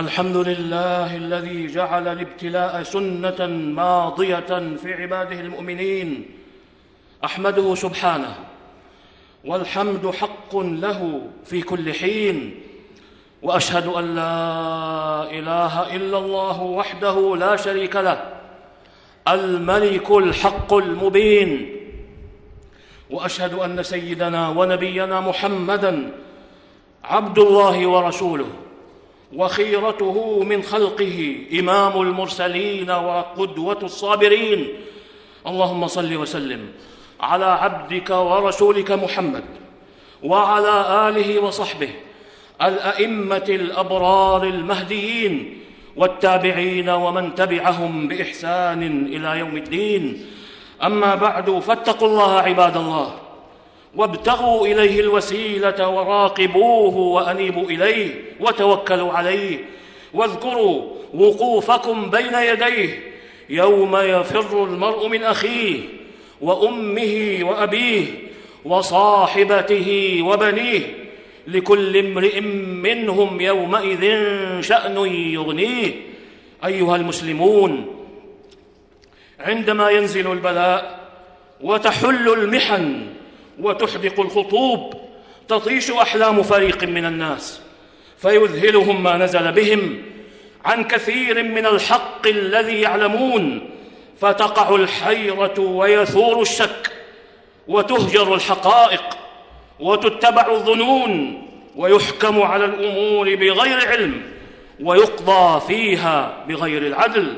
الحمد لله الذي جعل الابتلاء سنة ماضية في عباده المؤمنين. أحمده سبحانه والحمد حق له في كل حين وأشهد أن لا إله إلا الله وحده لا شريك له الملك الحق المبين وأشهد أن سيدنا ونبينا محمدا عبد الله ورسوله. وخيرته من خلقه إمام المرسلين وقدوة الصابرين. اللهم صل وسلم على عبدك ورسولك محمد وعلى آله وصحبه الأئمة الأبرار المهديين والتابعين ومن تبعهم بإحسان إلى يوم الدين. أما بعد فاتقوا الله عباد الله. وابتغوا إليه الوسيلة وراقبوه وأنيبوا إليه وتوكلوا عليه. واذكروا وقوفكم بين يديه يوم يفر المرء من أخيه وأمه وأبيه وصاحبته وبنيه لكل امرئ منهم يومئذ شأن يغنيه. أيها المسلمون عندما ينزل البلاء وتحل المحن وتحدق الخطوب تطيش أحلام فريق من الناس فيذهلهم ما نزل بهم عن كثير من الحق الذي يعلمون فتقع الحيرة ويثور الشك وتهجر الحقائق وتتبع الظنون ويحكم على الأمور بغير علم ويقضى فيها بغير العدل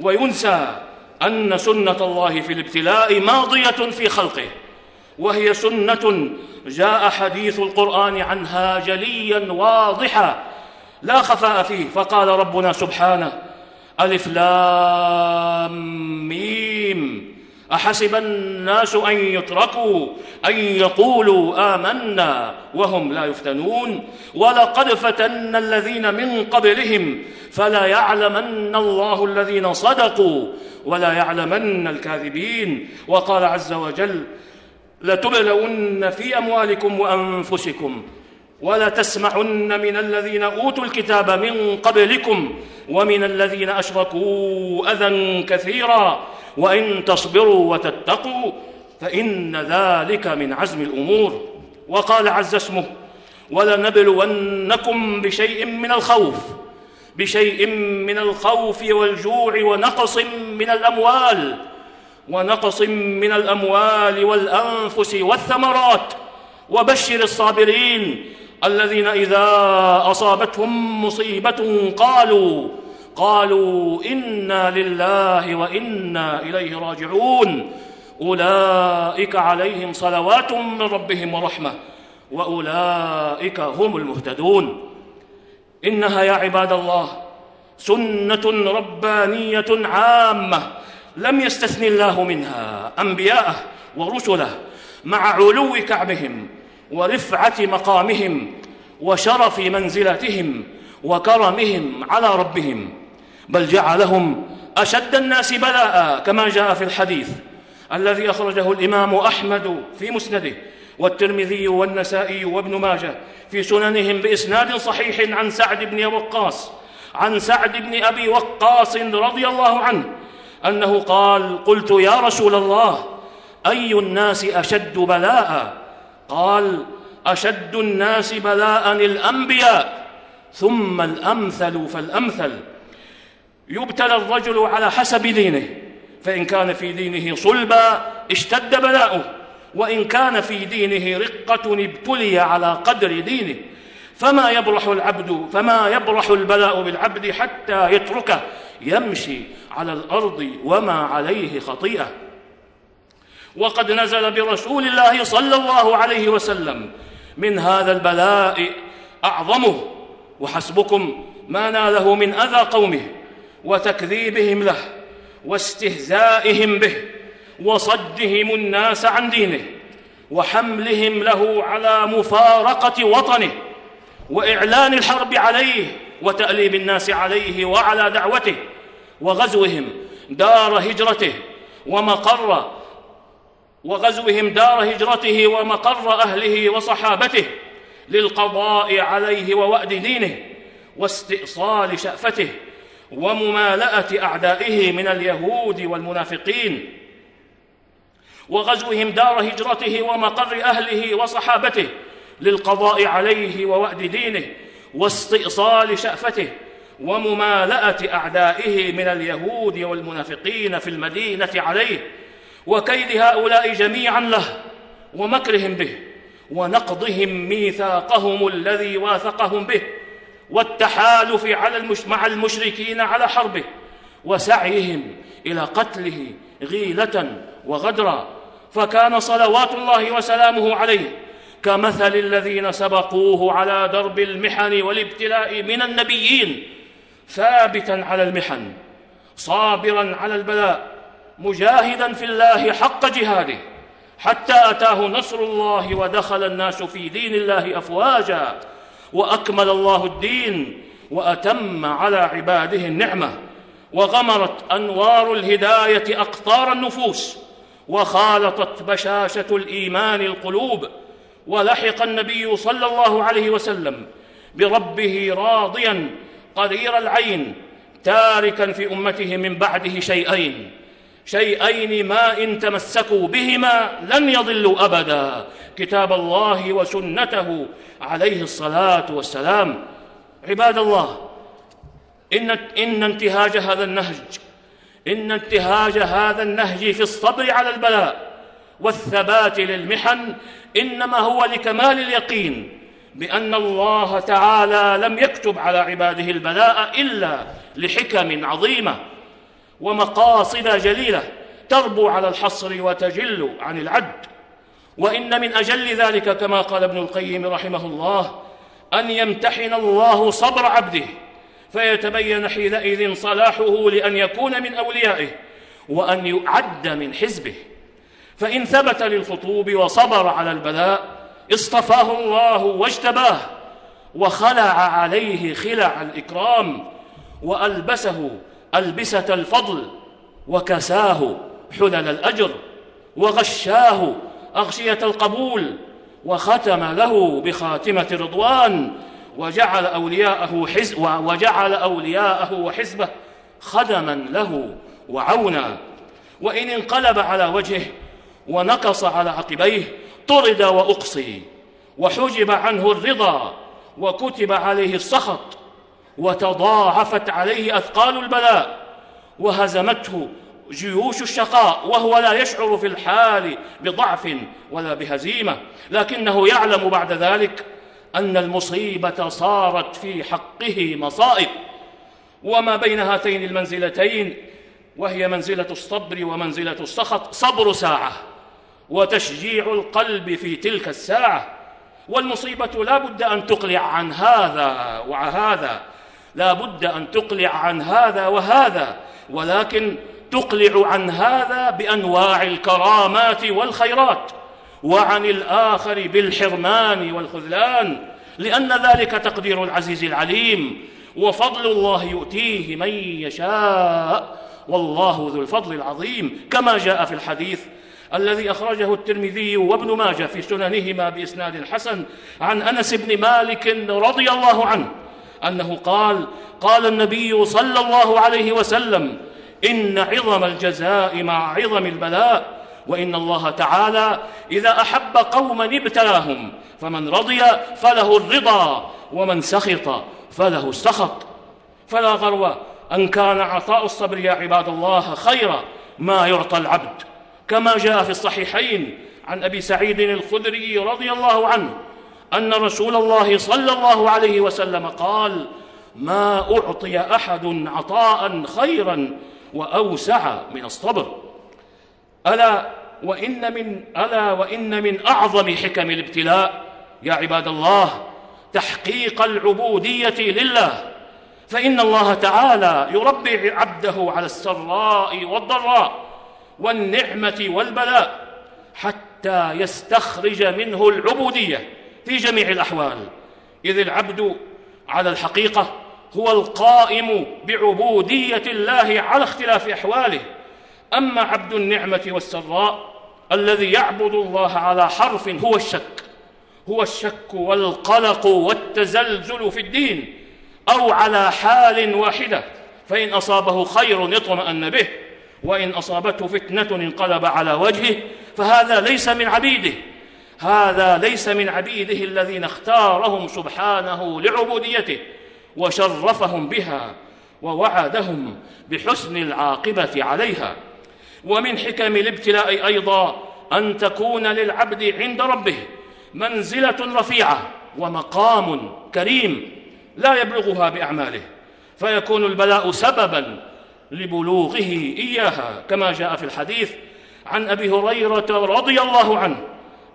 وينسى أن سنة الله في الابتلاء ماضية في خلقه. وهي سنة جاء حديث القرآن عنها جليا واضحا لا خفاء فيه فقال ربنا سبحانه ألف لام ميم. أحسب الناس أن يتركوا أن يقولوا آمنا وهم لا يفتنون. ولقد فتنا الذين من قبلهم فلا يعلمن الله الذين صدقوا ولا يعلمن الكاذبين. وقال عز وجل لتبلون في أموالكم وأنفسكم ولتسمعن من الذين أوتوا الكتاب من قبلكم ومن الذين أشركوا أذى كثيرا وإن تصبروا وتتقوا فإن ذلك من عزم الأمور وقال عز اسمه ولنبلونكم بشيء من الخوف بشيء من الخوف والجوع ونقص من الأموال ونقص من الأموال والأنفس والثمرات. وبشر الصابرين الذين إذا أصابتهم مصيبة قالوا قالوا إنا لله وإنا إليه راجعون. أولئك عليهم صلوات من ربهم ورحمة وأولئك هم المهتدون. إنها يا عباد الله سنة ربانية عامة. لم يستثن الله منها أنبياءه ورسله مع علو كعبهم ورفعة مقامهم وشرف منزلتهم وكرمهم على ربهم بل جعلهم أشد الناس بلاء كما جاء في الحديث الذي أخرجه الإمام أحمد في مسنده والترمذي والنسائي وابن ماجه في سننهم بإسناد صحيح عن سعد بن وقاص عن سعد بن أبي وقاص رضي الله عنه أنه قال قلت يا رسول الله أي الناس أشد بلاء؟ قال أشد الناس بلاء الأنبياء ثم الأمثل فالأمثل. يبتلى الرجل على حسب دينه فإن كان في دينه صلبا اشتد بلاؤه وإن كان في دينه رقة ابتلي على قدر دينه. فما يبرح العبد فما يبرح البلاء بالعبد حتى يتركه؟ يمشي على الأرض وما عليه خطيئة. وقد نزل برسول الله صلى الله عليه وسلم من هذا البلاء أعظمه وحسبكم ما ناله من أذى قومه وتكذيبهم له واستهزائهم به وصدهم الناس عن دينه وحملهم له على مفارقة وطنه وإعلان الحرب عليه وتأليب الناس عليه وعلى دعوته وغزوهم دار هجرته ومقر وغزوهم دار هجرته ومقر أهله وصحابته للقضاء عليه ووأد دينه واستئصال شأفته وممالأة أعدائه من اليهود والمنافقين وغزوهم دار هجرته ومقر أهله وصحابته للقضاء عليه ووأد دينه واستئصال شأفته وممالأة أعدائه من اليهود والمنافقين في المدينة عليه وكيد هؤلاء جميعا له ومكرهم به ونقضهم ميثاقهم الذي واثقهم به والتحالف على المش مع المشركين على حربه وسعيهم إلى قتله غيلة وغدرا. فكان صلوات الله وسلامه عليه كمثل الذين سبقوه على درب المحن والابتلاء من النبيين ثابتا على المحن صابرا على البلاء مجاهدا في الله حق جهاده حتى أتاه نصر الله ودخل الناس في دين الله أفواجا وأكمل الله الدين وأتم على عباده النعمة وغمرت أنوار الهداية أقطار النفوس وخالطت بشاشة الإيمان القلوب ولحق النبي صلى الله عليه وسلم بربه راضيا قرير العين تاركا في أمته من بعده شيئين. شيئين ما إن تمسكوا بهما لن يضلوا أبدا. كتاب الله وسنته عليه الصلاة والسلام. عباد الله إن إن انتهاج هذا النهج إن انتهاج هذا النهج في الصبر على البلاء والثبات للمحن إنما هو لكمال اليقين. بأن الله تعالى لم يكتب على عباده البلاء إلا لحكم عظيمة ومقاصد جليلة تربو على الحصر وتجل عن العد. وإن من أجل ذلك كما قال ابن القيم رحمه الله أن يمتحن الله صبر عبده فيتبين حينئذ صلاحه لأن يكون من أوليائه وأن يعد من حزبه. فإن ثبت للخطوب وصبر على البلاء اصطفاه الله واجتباه وخلع عليه خلع الإكرام وألبسه ألبسة الفضل وكساه حلل الأجر وغشاه أغشية القبول وختم له بخاتمة رضوان وجعل أولياءه حزب وجعل أولياءه وحزبه خدما له وعونا. وإن انقلب على وجهه ونقص على عقبيه طرد وأقصي. وحجب عنه الرضا وكتب عليه السخط. وتضاعفت عليه أثقال البلاء. وهزمته جيوش الشقاء وهو لا يشعر في الحال بضعف ولا بهزيمة. لكنه يعلم بعد ذلك أن المصيبة صارت في حقه مصائب. وما بين هاتين المنزلتين وهي منزلة الصبر ومنزلة السخط صبر ساعة. وتشجيع القلب في تلك الساعة والمصيبة لا بد أن تقلع عن هذا وهذا لا بد أن تقلع عن هذا وهذا ولكن تقلع عن هذا بأنواع الكرامات والخيرات وعن الآخر بالحرمان والخذلان لأن ذلك تقدير العزيز العليم وفضل الله يؤتيه من يشاء والله ذو الفضل العظيم. كما جاء في الحديث الذي أخرجه الترمذي وابن ماجه في سننهما بإسناد حسن عن أنس بن مالك رضي الله عنه أنه قال قال النبي صلى الله عليه وسلم إن عظم الجزاء مع عظم البلاء وإن الله تعالى إذا أحب قوما ابتلاهم فمن رضي فله الرضا ومن سخط فله السخط. فلا غرو أن كان عطاء الصبر يا عباد الله خير ما يعطى العبد. كما جاء في الصحيحين عن أبي سعيد الخدري رضي الله عنه أن رسول الله صلى الله عليه وسلم قال ما أعطي أحد عطاء خيرا وأوسع من الصبر. ألا وإن من ألا وإن من أعظم حكم الابتلاء يا عباد الله تحقيق العبودية لله فإن الله تعالى يربي عبده على السراء والضراء. والنعمة والبلاء حتى يستخرج منه العبودية في جميع الأحوال. إذ العبد على الحقيقة هو القائم بعبودية الله على اختلاف أحواله. أما عبد النعمة والسراء الذي يعبد الله على حرف هو الشك هو الشك والقلق والتزلزل في الدين أو على حال واحدة فإن أصابه خير اطمأن به وإن أصابته فتنة انقلب على وجهه فهذا ليس من عبيده. هذا ليس من عبيده الذين اختارهم سبحانه لعبوديته وشرفهم بها ووعدهم بحسن العاقبة عليها. ومن حكم الابتلاء أيضا أن تكون للعبد عند ربه منزلة رفيعة ومقام كريم لا يبلغها بأعماله فيكون البلاء سببا لبلوغه إياها كما جاء في الحديث عن أبي هريرة رضي الله عنه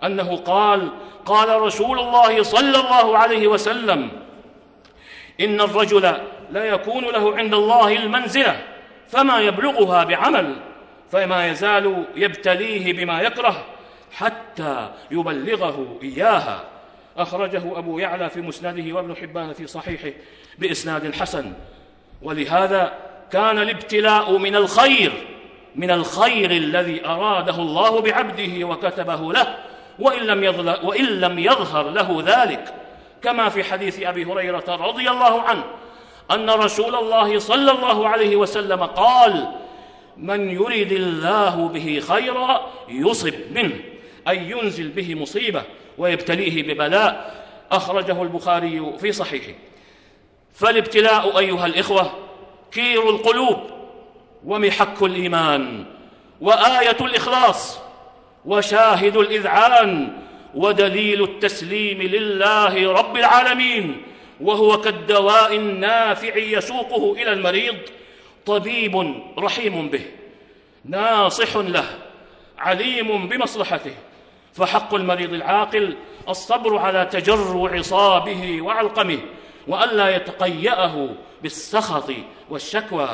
أنه قال قال رسول الله صلى الله عليه وسلم إن الرجل لا يكون له عند الله المنزلة فما يبلغها بعمل فما يزال يبتليه بما يكره حتى يبلغه إياها. أخرجه أبو يعلى في مسنده وابن حبان في صحيحه بإسناد حسن. ولهذا كان الابتلاء من الخير من الخير الذي أراده الله بعبده وكتبه له وإن لم, وإن لم يظهر له ذلك. كما في حديث أبي هريرة رضي الله عنه أن رسول الله صلى الله عليه وسلم قال من يرد الله به خيرا يصب منه أي ينزل به مصيبة ويبتليه ببلاء. أخرجه البخاري في صحيحه. فالابتلاء أيها الإخوة كير القلوب ومحك الإيمان وآية الإخلاص وشاهد الإذعان ودليل التسليم لله رب العالمين وهو كالدواء النافع يسوقه إلى المريض طبيب رحيم به ناصح له عليم بمصلحته فحق المريض العاقل الصبر على تجرع صابه وعلقمه وألا يتقيأه بالسخط والشكوى.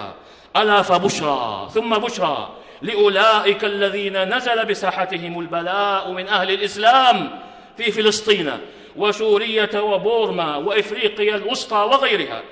ألا فبشرى ثم بشرى. لأولئك الذين نزل بساحتهم البلاء من أهل الإسلام في فلسطين وسوريه وبورما وإفريقيا الوسطى وغيرها.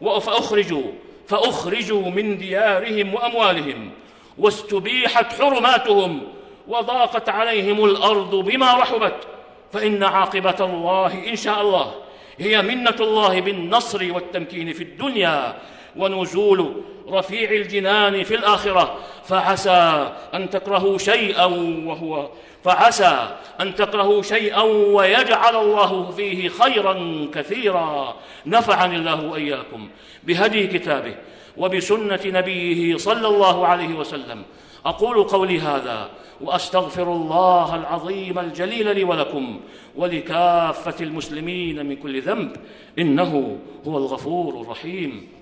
فاخرجوا فأخرجوا من ديارهم وأموالهم واستبيحت حرماتهم وضاقت عليهم الأرض بما رحبت. فإن عاقبة الله إن شاء الله. هي منة الله بالنصر والتمكين في الدنيا ونزول رفيع الجنان في الآخرة. فعسى أن تكرهوا شيئا وهو فعسى أن تكرهوا شيئا ويجعل الله فيه خيرا كثيرا. نفعني الله وإياكم بهدي كتابه وبسنة نبيه صلى الله عليه وسلم. أقول قولي هذا وأستغفر الله العظيم الجليل لي ولكم ولكافة المسلمين من كل ذنب إنه هو الغفور الرحيم.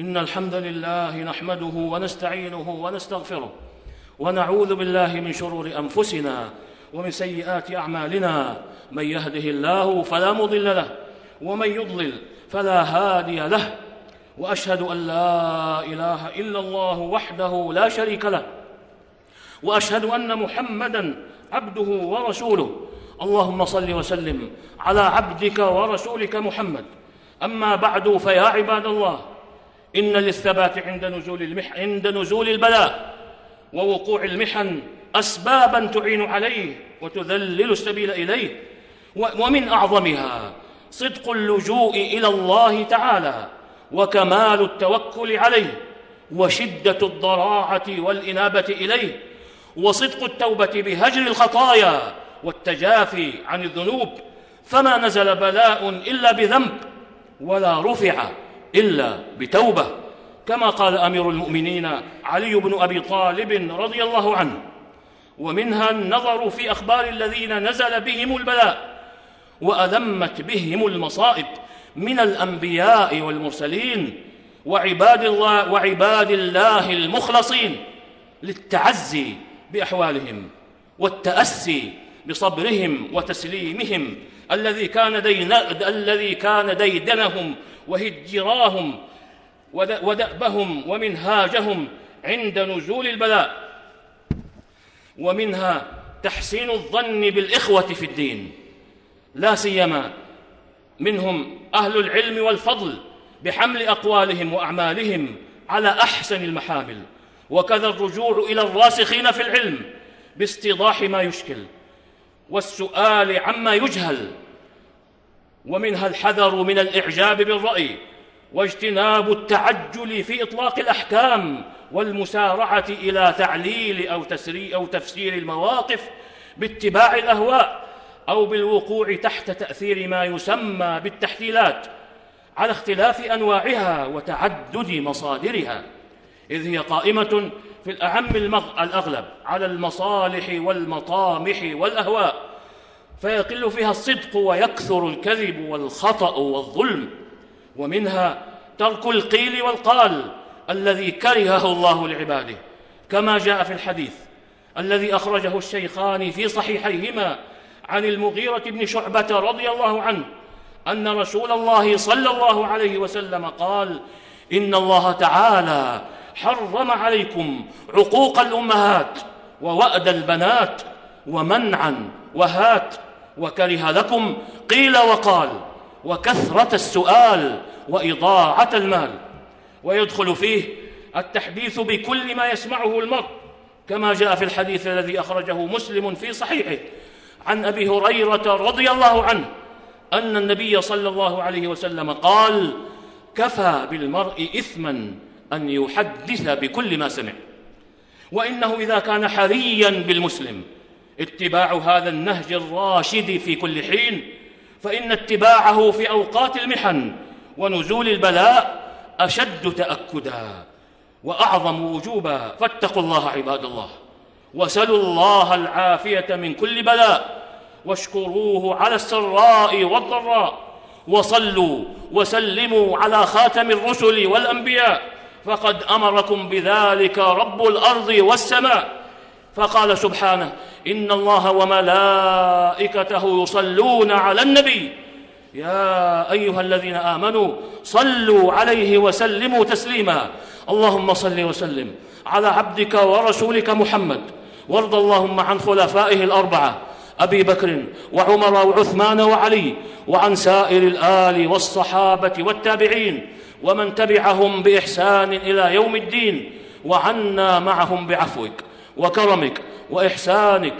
إن الحمد لله نحمده ونستعينه ونستغفره ونعوذ بالله من شرور أنفسنا ومن سيئات أعمالنا. من يهده الله فلا مضل له ومن يضلل فلا هادي له. وأشهد أن لا إله إلا الله وحده لا شريك له. وأشهد أن محمدا عبده ورسوله. اللهم صل وسلم على عبدك ورسولك محمد. أما بعد فيا عباد الله إن للثبات عند نزول المح عند نزول البلاء ووقوع المحن أسبابا تعين عليه وتذلل السبيل إليه ومن أعظمها صدق اللجوء إلى الله تعالى وكمال التوكل عليه وشدة الضراعة والإنابة إليه وصدق التوبة بهجر الخطايا والتجافي عن الذنوب فما نزل بلاء إلا بذنب ولا رفع إلا بتوبة كما قال أمير المؤمنين علي بن أبي طالب رضي الله عنه. ومنها النظر في أخبار الذين نزل بهم البلاء وألمت بهم المصائب من الأنبياء والمرسلين وعباد الله, وعباد الله المخلصين للتعزي بأحوالهم والتأسي بصبرهم وتسليمهم الذي كان دين الذي كان ديدنهم وهجراهم ودأبهم ومنهاجهم عند نزول البلاء ومنها تحسين الظن بالإخوة في الدين لا سيما منهم أهل العلم والفضل بحمل أقوالهم وأعمالهم على أحسن المحامل وكذا الرجوع إلى الراسخين في العلم باستيضاح ما يشكل. والسؤال عما يجهل. ومنها الحذر من الإعجاب بالرأي واجتناب التعجل في إطلاق الأحكام والمسارعة إلى تعليل أو, تسري أو تفسير المواقف باتباع الأهواء أو بالوقوع تحت تأثير ما يسمى بالتحليلات على اختلاف أنواعها وتعدد مصادرها. إذ هي قائمة في الأعم الأغلب على المصالح والمطامح والأهواء. فيقل فيها الصدق ويكثر الكذب والخطأ والظلم. ومنها ترك القيل والقال الذي كرهه الله لعباده. كما جاء في الحديث الذي أخرجه الشيخان في صحيحيهما عن المغيرة بن شعبة رضي الله عنه أن رسول الله صلى الله عليه وسلم قال إن الله تعالى حرم عليكم عقوق الأمهات ووأد البنات ومنعا وهات وكره لكم قيل وقال وكثرة السؤال وإضاعة المال ويدخل فيه التحديث بكل ما يسمعه المرء كما جاء في الحديث الذي أخرجه مسلم في صحيحه عن أبي هريرة رضي الله عنه أن النبي صلى الله عليه وسلم قال كفى بالمرء إثما أن يحدث بكل ما سمع. وإنه إذا كان حريا بالمسلم اتباع هذا النهج الراشد في كل حين فإن اتباعه في أوقات المحن ونزول البلاء أشد تأكدا وأعظم وجوبا. فاتقوا الله عباد الله وسلوا الله العافية من كل بلاء واشكروه على السراء والضراء وصلوا وسلموا على خاتم الرسل والأنبياء. فقد أمركم بذلك رب الأرض والسماء. فقال سبحانه إن الله وملائكته يصلون على النبي. يا أيها الذين آمنوا صلوا عليه وسلموا تسليما. اللهم صل وسلم على عبدك ورسولك محمد. وارض اللهم عن خلفائه الأربعة أبي بكر وعمر وعثمان وعلي وعن سائر الآل والصحابة والتابعين. ومن تبعهم بإحسان إلى يوم الدين وعنا معهم بعفوك وكرمك وإحسانك.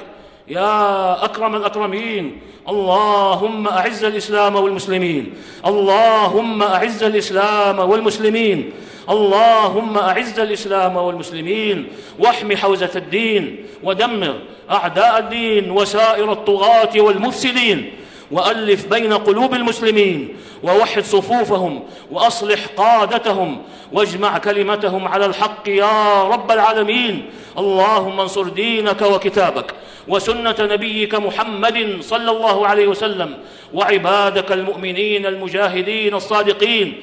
يا أكرم الأكرمين اللهم أعز الإسلام والمسلمين. اللهم أعز الإسلام والمسلمين. اللهم أعز الإسلام والمسلمين. واحم حوزة الدين ودمر أعداء الدين وسائر الطغاة والمفسدين. وألف بين قلوب المسلمين ووحد صفوفهم وأصلح قادتهم واجمع كلمتهم على الحق يا رب العالمين. اللهم انصر دينك وكتابك وسنة نبيك محمد صلى الله عليه وسلم وعبادك المؤمنين المجاهدين الصادقين.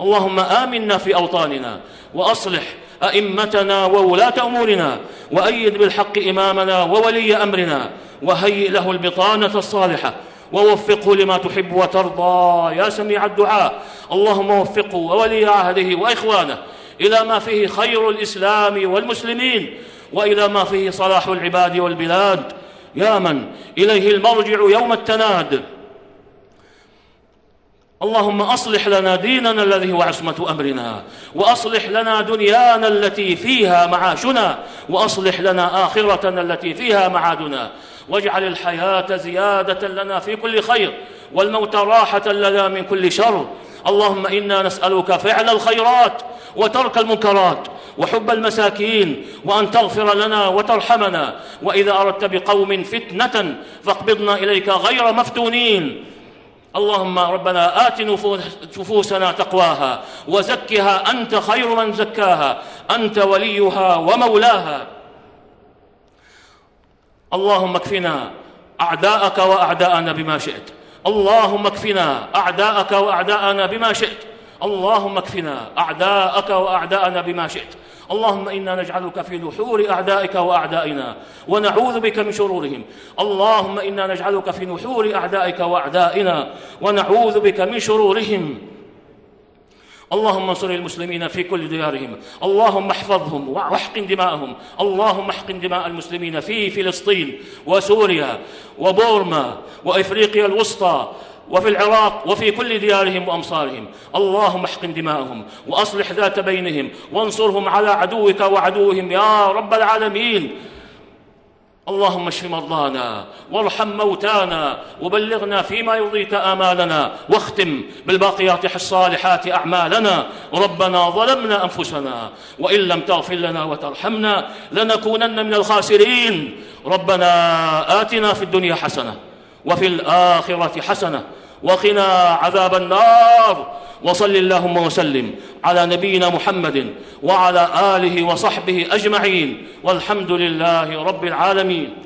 اللهم آمنا في أوطاننا وأصلح أئمتنا وولاة أمورنا وأيد بالحق إمامنا وولي أمرنا وهيئ له البطانة الصالحة ووفقه لما تحب وترضى. يا سميع الدعاء اللهم وفقه وولي عهده وإخوانه إلى ما فيه خير الإسلام والمسلمين وإلى ما فيه صلاح العباد والبلاد. يا من إليه المرجع يوم التناد. اللهم أصلح لنا ديننا الذي هو عصمة أمرنا وأصلح لنا دنيانا التي فيها معاشنا وأصلح لنا آخرتنا التي فيها معادنا. واجعل الحياة زيادة لنا في كل خير والموت راحة لنا من كل شر. اللهم إنا نسألك فعل الخيرات وترك المنكرات وحب المساكين وأن تغفر لنا وترحمنا. وإذا أردت بقوم فتنة فاقبضنا إليك غير مفتونين. اللهم ربنا آت نفوسنا تقواها وزكها أنت خير من زكاها أنت وليها ومولاها. اللهم اكفنا أعداءك وأعداءنا بما شئت. اللهم اكفنا أعداءك وأعداءنا بما شئت. اللهم اكفنا أعداءك وأعداءنا بما شئت. اللهم إنا نجعلك في نحور أعدائك وأعدائنا ونعوذ بك من شرورهم. اللهم إنا نجعلك في نحور أعدائك وأعدائنا ونعوذ بك من شرورهم. اللهم انصر المسلمين في كل ديارهم. اللهم احفظهم واحقن دماءهم. اللهم احقن دماء المسلمين في فلسطين وسوريا وبورما وإفريقيا الوسطى وفي العراق وفي كل ديارهم وأمصارهم. اللهم احقن دماءهم وأصلح ذات بينهم وانصرهم على عدوك وعدوهم يا رب العالمين. اللهم اشف مرضانا وارحم موتانا وبلغنا فيما يرضيك آمالنا واختم بالباقيات الصالحات أعمالنا. ربنا ظلمنا أنفسنا وإن لم تغفر لنا وترحمنا لنكونن من الخاسرين. ربنا آتنا في الدنيا حسنة وفي الآخرة حسنة وقنا عذاب النار. وصل اللهم وسلم على نبينا محمد وعلى آله وصحبه أجمعين. والحمد لله رب العالمين.